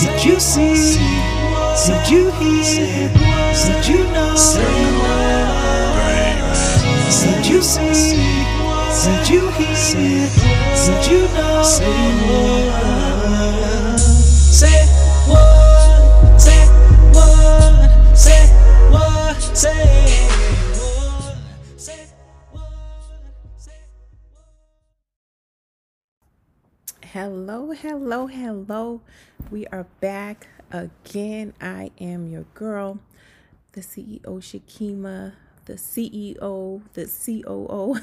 Did you see? Did you hear? Did you know? Did you see? Did you hear? Did you know? Hello, hello, hello. We are back again. I am your girl, the CEO Shakima, the CEO, the COO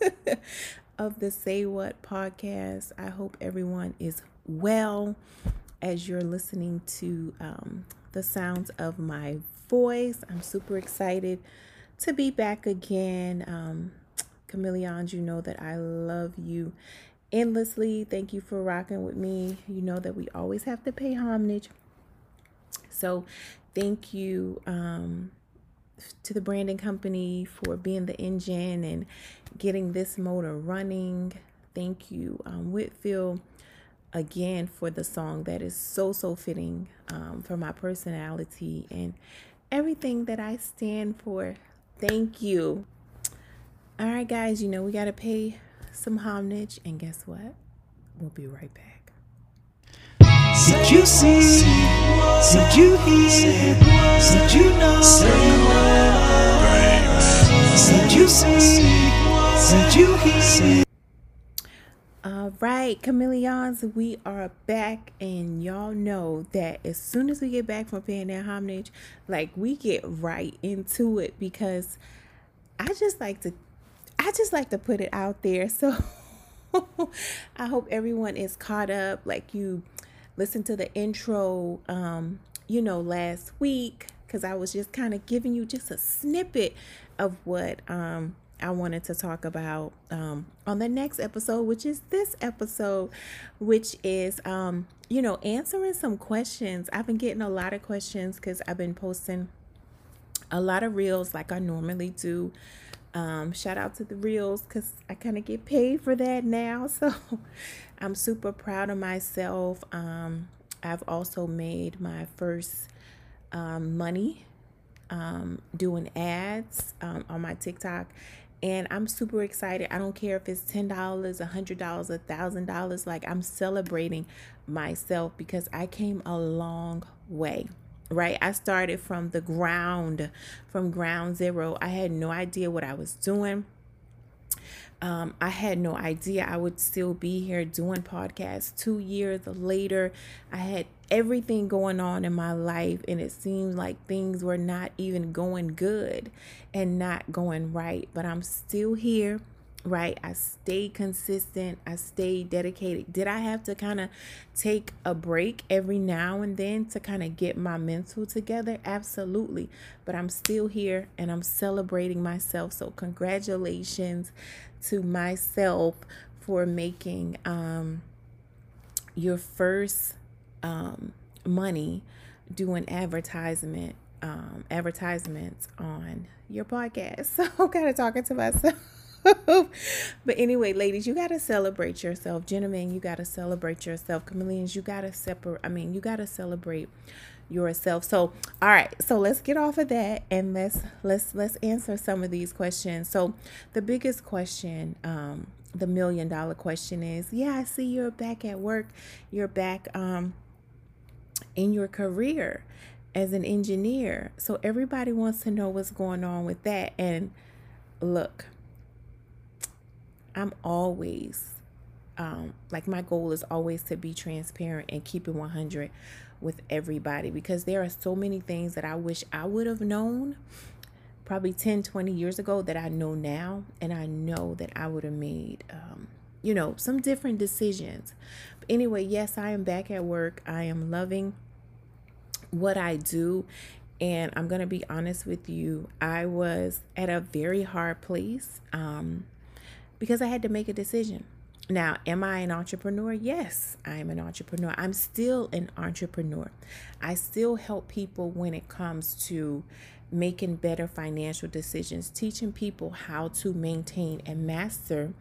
of the Say What podcast. I hope everyone is well as you're listening to um, the sounds of my voice. I'm super excited to be back again. Um, Chameleons, you know that I love you endlessly. Thank you for rocking with me. You know that we always have to pay homage. So, thank you um, to the branding company for being the engine and getting this motor running. Thank you, um, Whitfield, again for the song that is so, so fitting um, for my personality and everything that I stand for. Thank you. All right, guys, you know, we got to pay some homage, and guess what? We'll be right back. Did you see? Did you hear? Did you know? Did you see? Did you hear? All right, chameleons, we are back, and y'all know that as soon as we get back from paying that homage, like we get right into it because I just like to, I just like to put it out there. So I hope everyone is caught up. Like you listened to the intro, um, you know, last week because I was just kind of giving you just a snippet of what um I wanted to talk about um, on the next episode, which is this episode, which is, um, you know, answering some questions. I've been getting a lot of questions because I've been posting a lot of reels like I normally do. Um, shout out to the reels because I kind of get paid for that now. So I'm super proud of myself. Um, I've also made my first um, money um, doing ads um, on my TikTok. And I'm super excited. I don't care if it's $10, $100, $1,000. Like, I'm celebrating myself because I came a long way right? I started from the ground, from ground zero. I had no idea what I was doing. Um, I had no idea I would still be here doing podcasts two years later. I had everything going on in my life, and it seemed like things were not even going good and not going right. But I'm still here right? I stayed consistent. I stayed dedicated. Did I have to kind of take a break every now and then to kind of get my mental together? Absolutely. But I'm still here and I'm celebrating myself. So, congratulations to myself for making um, your first um, money doing advertisement. Um, advertisements on your podcast. So I'm kind of talking to myself. but anyway, ladies, you got to celebrate yourself. Gentlemen, you got to celebrate yourself. Chameleons, you got to separate. I mean, you got to celebrate yourself. So, all right. So let's get off of that and let's let's let's answer some of these questions. So, the biggest question, um, the million dollar question is, yeah, I see you're back at work. You're back um in your career as an engineer. So everybody wants to know what's going on with that. And look, I'm always um, like my goal is always to be transparent and keep it 100 with everybody because there are so many things that I wish I would have known probably 10 20 years ago that I know now and I know that I would have made um, you know some different decisions. But anyway yes I am back at work. I am loving what I do and I'm going to be honest with you I was at a very hard place um, because I had to make a decision. Now, am I an entrepreneur? Yes, I am an entrepreneur. I'm still an entrepreneur. I still help people when it comes to making better financial decisions, teaching people how to maintain and master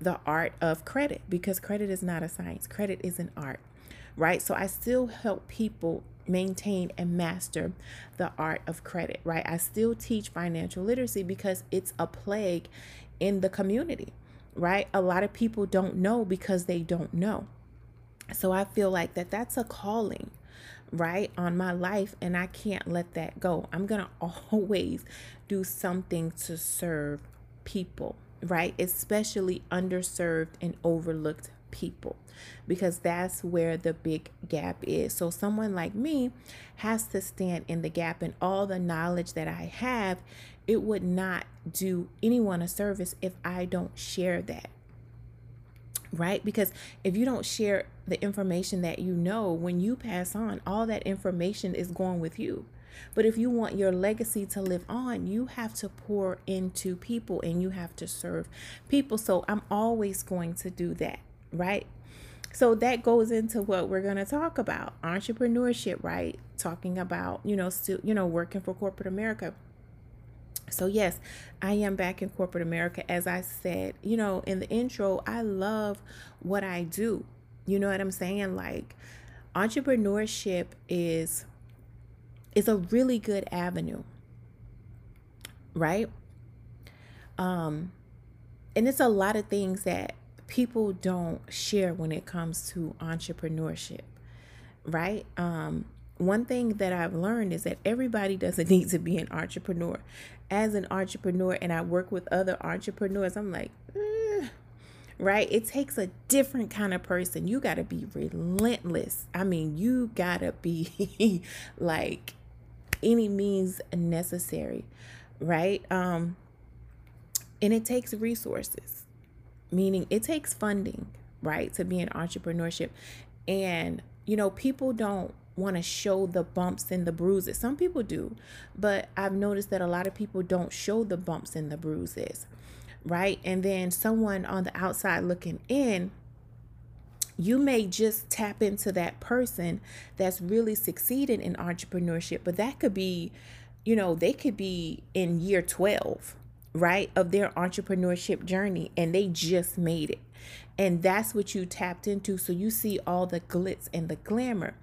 the art of credit because credit is not a science, credit is an art. right? So I still help people maintain and master the art of credit, right? I still teach financial literacy because it's a plague in the community, right? A lot of people don't know because they don't know. So I feel like that that's a calling, right, on my life and I can't let that go. I'm going to always do something to serve people, right? Especially underserved and overlooked people because that's where the big gap is. So, someone like me has to stand in the gap, and all the knowledge that I have, it would not do anyone a service if I don't share that. Right? Because if you don't share the information that you know, when you pass on, all that information is going with you. But if you want your legacy to live on, you have to pour into people and you have to serve people. So I'm always going to do that, right? So that goes into what we're going to talk about entrepreneurship, right? Talking about, you know, still, you know, working for corporate America. So, yes, I am back in corporate America. As I said, you know, in the intro, I love what I do. You know what I'm saying? Like, entrepreneurship is is a really good avenue right um and it's a lot of things that people don't share when it comes to entrepreneurship right um one thing that I've learned is that everybody doesn't need to be an entrepreneur. As an entrepreneur, and I work with other entrepreneurs, I'm like, eh, right? It takes a different kind of person. You got to be relentless. I mean, you got to be like any means necessary, right? Um, and it takes resources, meaning it takes funding, right, to be in entrepreneurship. And, you know, people don't want to show the bumps and the bruises. Some people do, but I've noticed that a lot of people don't show the bumps and the bruises, right? And then someone on the outside looking in you may just tap into that person that's really succeeding in entrepreneurship, but that could be, you know, they could be in year 12, right, of their entrepreneurship journey and they just made it. And that's what you tapped into. So you see all the glitz and the glamour.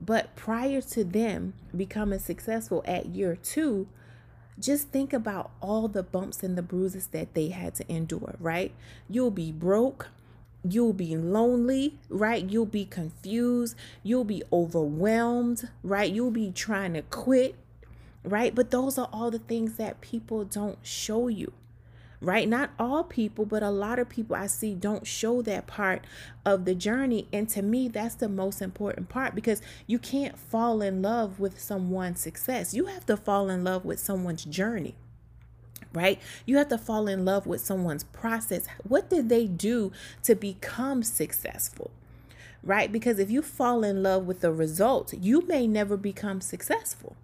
But prior to them becoming successful at year two, just think about all the bumps and the bruises that they had to endure, right? You'll be broke You'll be lonely, right? You'll be confused. You'll be overwhelmed, right? You'll be trying to quit, right? But those are all the things that people don't show you, right? Not all people, but a lot of people I see don't show that part of the journey. And to me, that's the most important part because you can't fall in love with someone's success. You have to fall in love with someone's journey right? You have to fall in love with someone's process. What did they do to become successful? Right? Because if you fall in love with the result, you may never become successful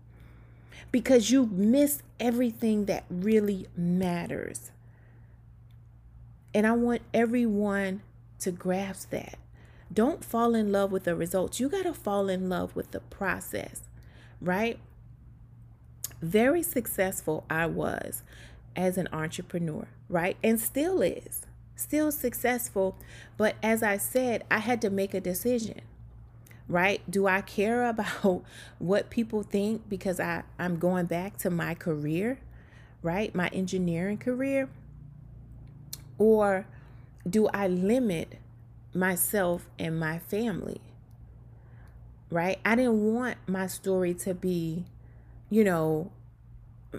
because you miss everything that really matters. And I want everyone to grasp that. Don't fall in love with the results. You got to fall in love with the process, right? Very successful I was as an entrepreneur, right? And still is, still successful. But as I said, I had to make a decision, right? Do I care about what people think because I, I'm going back to my career, right? My engineering career? Or do I limit myself and my family? Right? I didn't want my story to be, you know,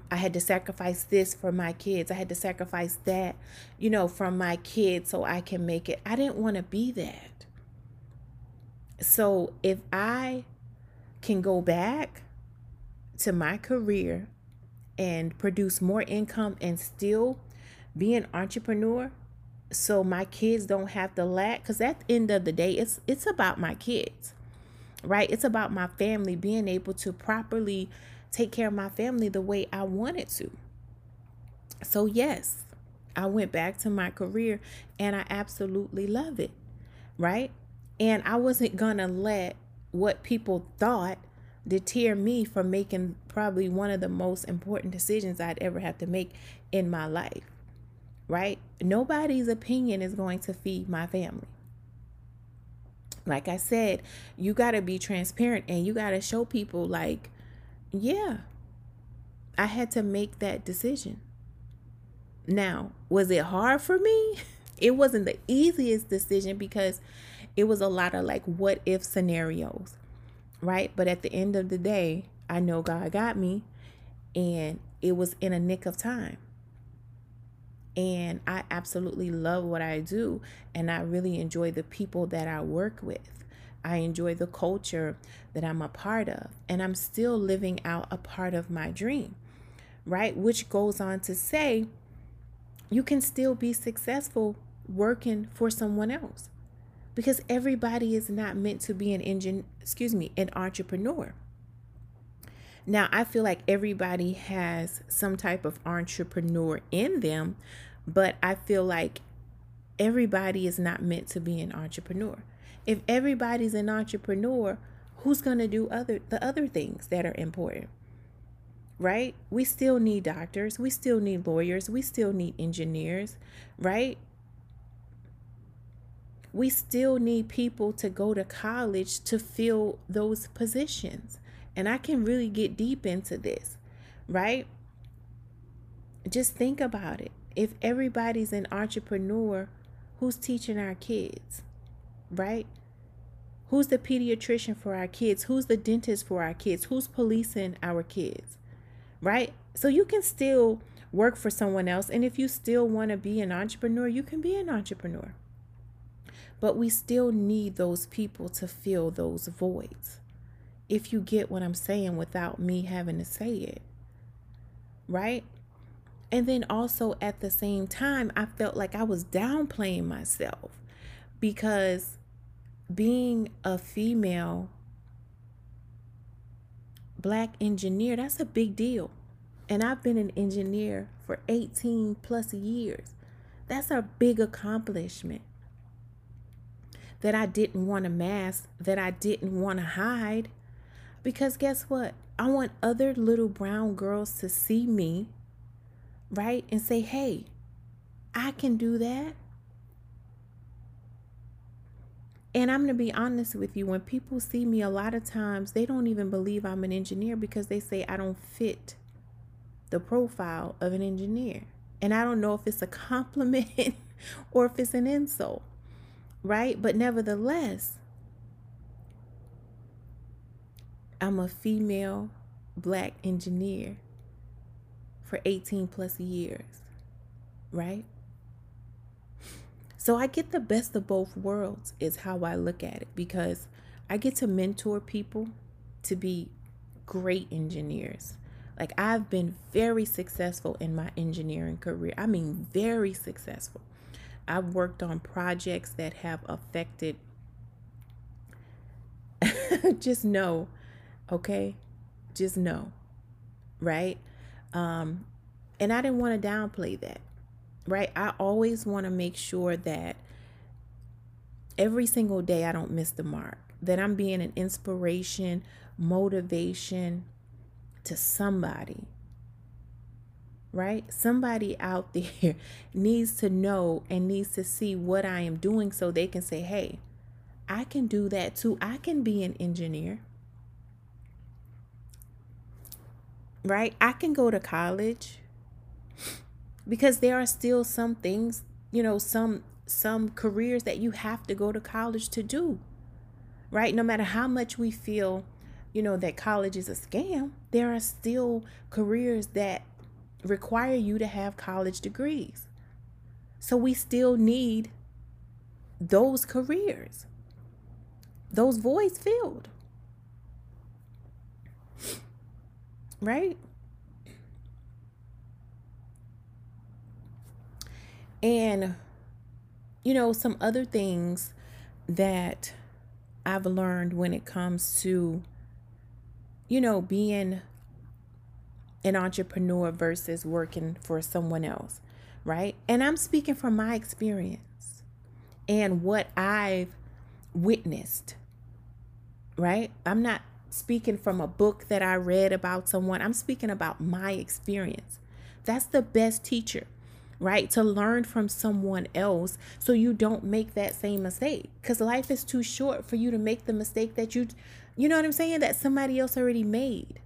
I had to sacrifice this for my kids. I had to sacrifice that, you know, from my kids so I can make it. I didn't want to be that. So if I can go back to my career and produce more income and still be an entrepreneur so my kids don't have to lack because at the end of the day it's it's about my kids right it's about my family being able to properly take care of my family the way I wanted to. So, yes, I went back to my career and I absolutely love it, right? And I wasn't gonna let what people thought deter me from making probably one of the most important decisions I'd ever have to make in my life, right? Nobody's opinion is going to feed my family, like I said, you got to be transparent and you got to show people, like, yeah, I had to make that decision. Now, was it hard for me? It wasn't the easiest decision because it was a lot of like what if scenarios, right? But at the end of the day, I know God got me and it was in a nick of time. And I absolutely love what I do. And I really enjoy the people that I work with. I enjoy the culture that I'm a part of. And I'm still living out a part of my dream, right? Which goes on to say, you can still be successful working for someone else because everybody is not meant to be an engine excuse me an entrepreneur. Now i feel like everybody has some type of entrepreneur in them but i feel like everybody is not meant to be an entrepreneur. If everybody's an entrepreneur who's going to do other the other things that are important right? We still need doctors. We still need lawyers. We still need engineers right we still need people to go to college to fill those positions. And I can really get deep into this, right? Just think about it. If everybody's an entrepreneur, who's teaching our kids, right? Who's the pediatrician for our kids? Who's the dentist for our kids? Who's policing our kids, right? So you can still work for someone else. And if you still want to be an entrepreneur, you can be an entrepreneur. But we still need those people to fill those voids. If you get what I'm saying without me having to say it. Right? And then also at the same time, I felt like I was downplaying myself because being a female black engineer, that's a big deal. And I've been an engineer for 18 plus years. That's a big accomplishment that I didn't want to mask, that I didn't want to hide. Because guess what? I want other little brown girls to see me, right? And say, hey, I can do that. And I'm going to be honest with you. When people see me, a lot of times they don't even believe I'm an engineer because they say I don't fit the profile of an engineer. And I don't know if it's a compliment or if it's an insult right? But nevertheless, I'm a female black engineer for 18 plus years, right? So I get the best of both worlds, is how I look at it, because I get to mentor people to be great engineers. Like I've been very successful in my engineering career. I mean, very successful. I've worked on projects that have affected just know, okay? Just know, right? Um and I didn't want to downplay that. Right? I always want to make sure that every single day I don't miss the mark. That I'm being an inspiration, motivation to somebody right? Somebody out there needs to know and needs to see what I am doing so they can say, hey, I can do that too. I can be an engineer. Right? I can go to college because there are still some things, you know, some some careers that you have to go to college to do. Right? No matter how much we feel, you know, that college is a scam, there are still careers that require you to have college degrees. So we still need those careers, those voids filled. Right? And, you know, some other things that I've learned when it comes to, you know, being an entrepreneur versus working for someone else, right? And I'm speaking from my experience and what I've witnessed, right? I'm not speaking from a book that I read about someone, I'm speaking about my experience. That's the best teacher. right? To learn from someone else so you don't make that same mistake. Because life is too short for you to make the mistake that you, you know what I'm saying? That somebody else already made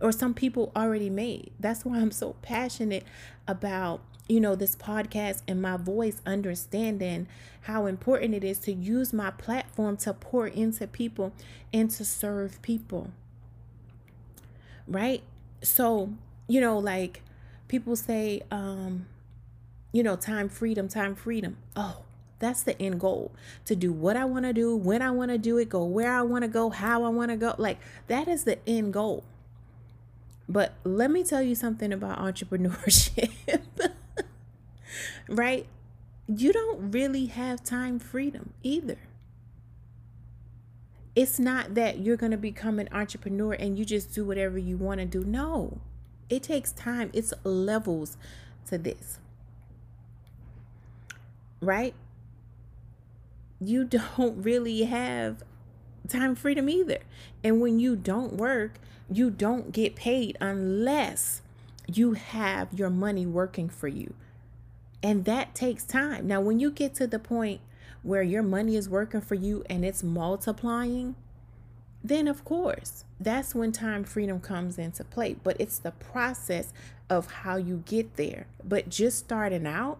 or some people already made. That's why I'm so passionate about, you know, this podcast and my voice, understanding how important it is to use my platform to pour into people and to serve people. Right? So, you know, like people say, um, you know, time freedom, time freedom. Oh, that's the end goal to do what I want to do, when I want to do it, go where I want to go, how I want to go. Like, that is the end goal. But let me tell you something about entrepreneurship. right? You don't really have time freedom either. It's not that you're going to become an entrepreneur and you just do whatever you want to do. No, it takes time, it's levels to this. Right? You don't really have time freedom either. And when you don't work, you don't get paid unless you have your money working for you. And that takes time. Now, when you get to the point where your money is working for you and it's multiplying, then of course, that's when time freedom comes into play. But it's the process of how you get there. But just starting out,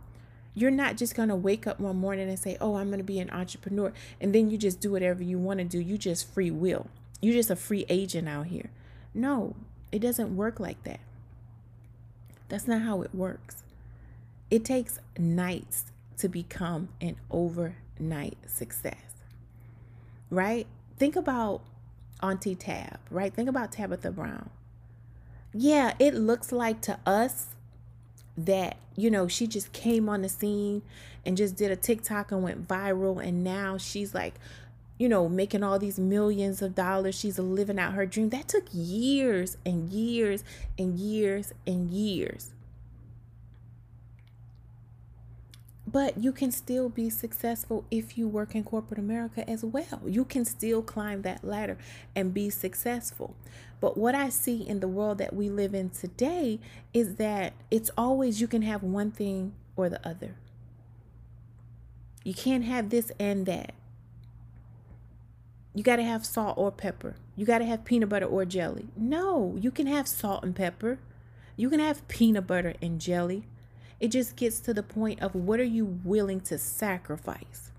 you're not just going to wake up one morning and say, Oh, I'm going to be an entrepreneur. And then you just do whatever you want to do. You just free will. You're just a free agent out here. No, it doesn't work like that. That's not how it works. It takes nights to become an overnight success. Right? Think about Auntie Tab, right? Think about Tabitha Brown. Yeah, it looks like to us that, you know, she just came on the scene and just did a TikTok and went viral. And now she's like you know, making all these millions of dollars. She's living out her dream. That took years and years and years and years. But you can still be successful if you work in corporate America as well. You can still climb that ladder and be successful. But what I see in the world that we live in today is that it's always you can have one thing or the other. You can't have this and that. You got to have salt or pepper. You got to have peanut butter or jelly. No, you can have salt and pepper. You can have peanut butter and jelly. It just gets to the point of what are you willing to sacrifice?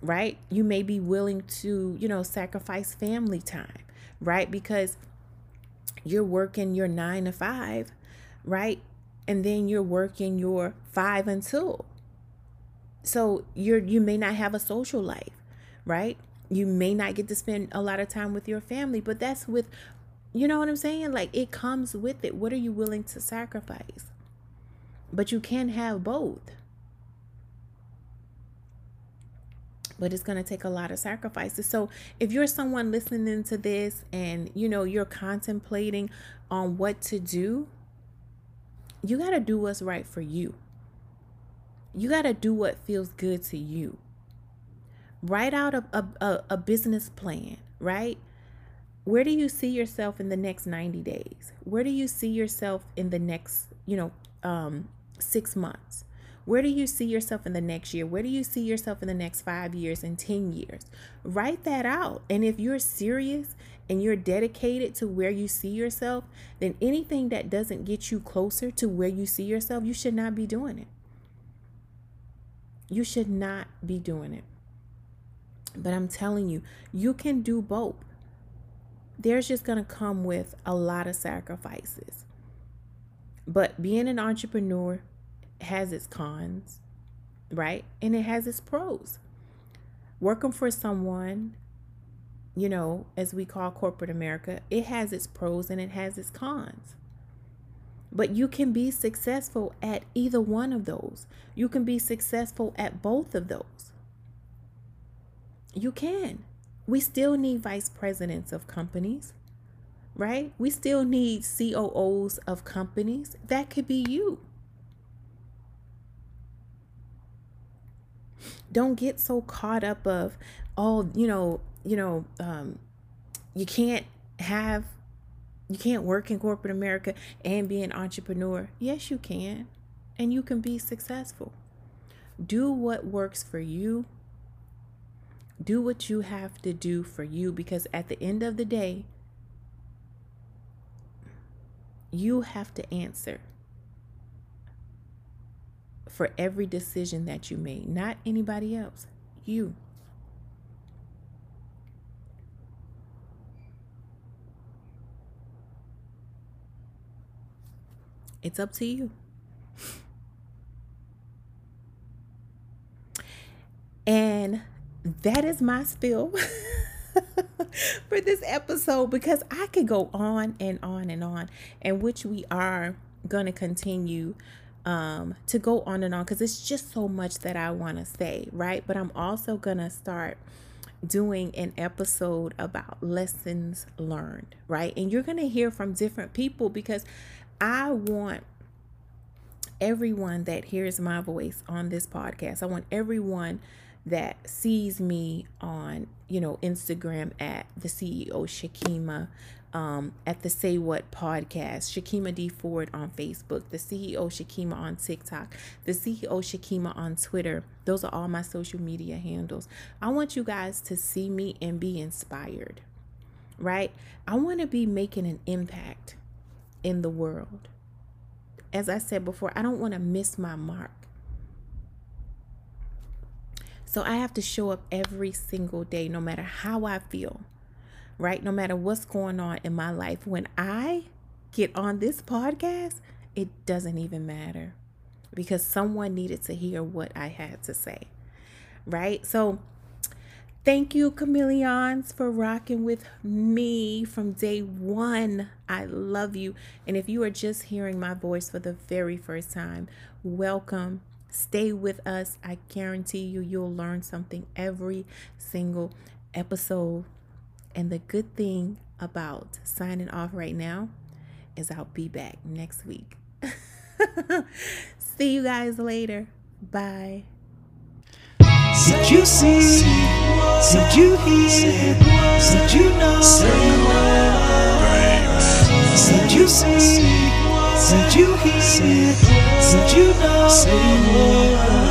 Right? You may be willing to, you know, sacrifice family time, right? Because you're working your 9 to 5, right? And then you're working your 5 until. So you're you may not have a social life, right? you may not get to spend a lot of time with your family, but that's with, you know what I'm saying? Like it comes with it. What are you willing to sacrifice? But you can have both. But it's going to take a lot of sacrifices. So if you're someone listening to this and you know you're contemplating on what to do, you got to do what's right for you. You got to do what feels good to you write out a, a, a business plan, right? Where do you see yourself in the next 90 days? Where do you see yourself in the next, you know, um, six months? Where do you see yourself in the next year? Where do you see yourself in the next five years and 10 years? Write that out. And if you're serious and you're dedicated to where you see yourself, then anything that doesn't get you closer to where you see yourself, you should not be doing it. You should not be doing it. But I'm telling you, you can do both. There's just going to come with a lot of sacrifices. But being an entrepreneur has its cons, right? And it has its pros. Working for someone, you know, as we call corporate America, it has its pros and it has its cons. But you can be successful at either one of those. You can be successful at both of those. You can. We still need vice presidents of companies, right? We still need COOs of companies. That could be you. Don't get so caught up of, oh, you know, you know, um, you can't have, you can't work in corporate America and be an entrepreneur. Yes, you can. and you can be successful. Do what works for you. Do what you have to do for you because at the end of the day, you have to answer for every decision that you made, not anybody else, you. It's up to you. And that is my spill for this episode because I could go on and on and on, and which we are going to continue um, to go on and on because it's just so much that I want to say, right? But I'm also going to start doing an episode about lessons learned, right? And you're going to hear from different people because I want everyone that hears my voice on this podcast, I want everyone that sees me on, you know, Instagram at the CEO Shakima, um, at the Say What podcast, Shakima D Ford on Facebook, the CEO Shakima on TikTok, the CEO Shakima on Twitter. Those are all my social media handles. I want you guys to see me and be inspired, right? I want to be making an impact in the world. As I said before, I don't want to miss my mark. So I have to show up every single day, no matter how I feel, right? No matter what's going on in my life. When I get on this podcast, it doesn't even matter because someone needed to hear what I had to say, right? So Thank you, chameleons, for rocking with me from day one. I love you. And if you are just hearing my voice for the very first time, welcome. Stay with us. I guarantee you, you'll learn something every single episode. And the good thing about signing off right now is I'll be back next week. See you guys later. Bye. Did you see? Did you hear? Did you know? Did you see? Did you hear? Did you know?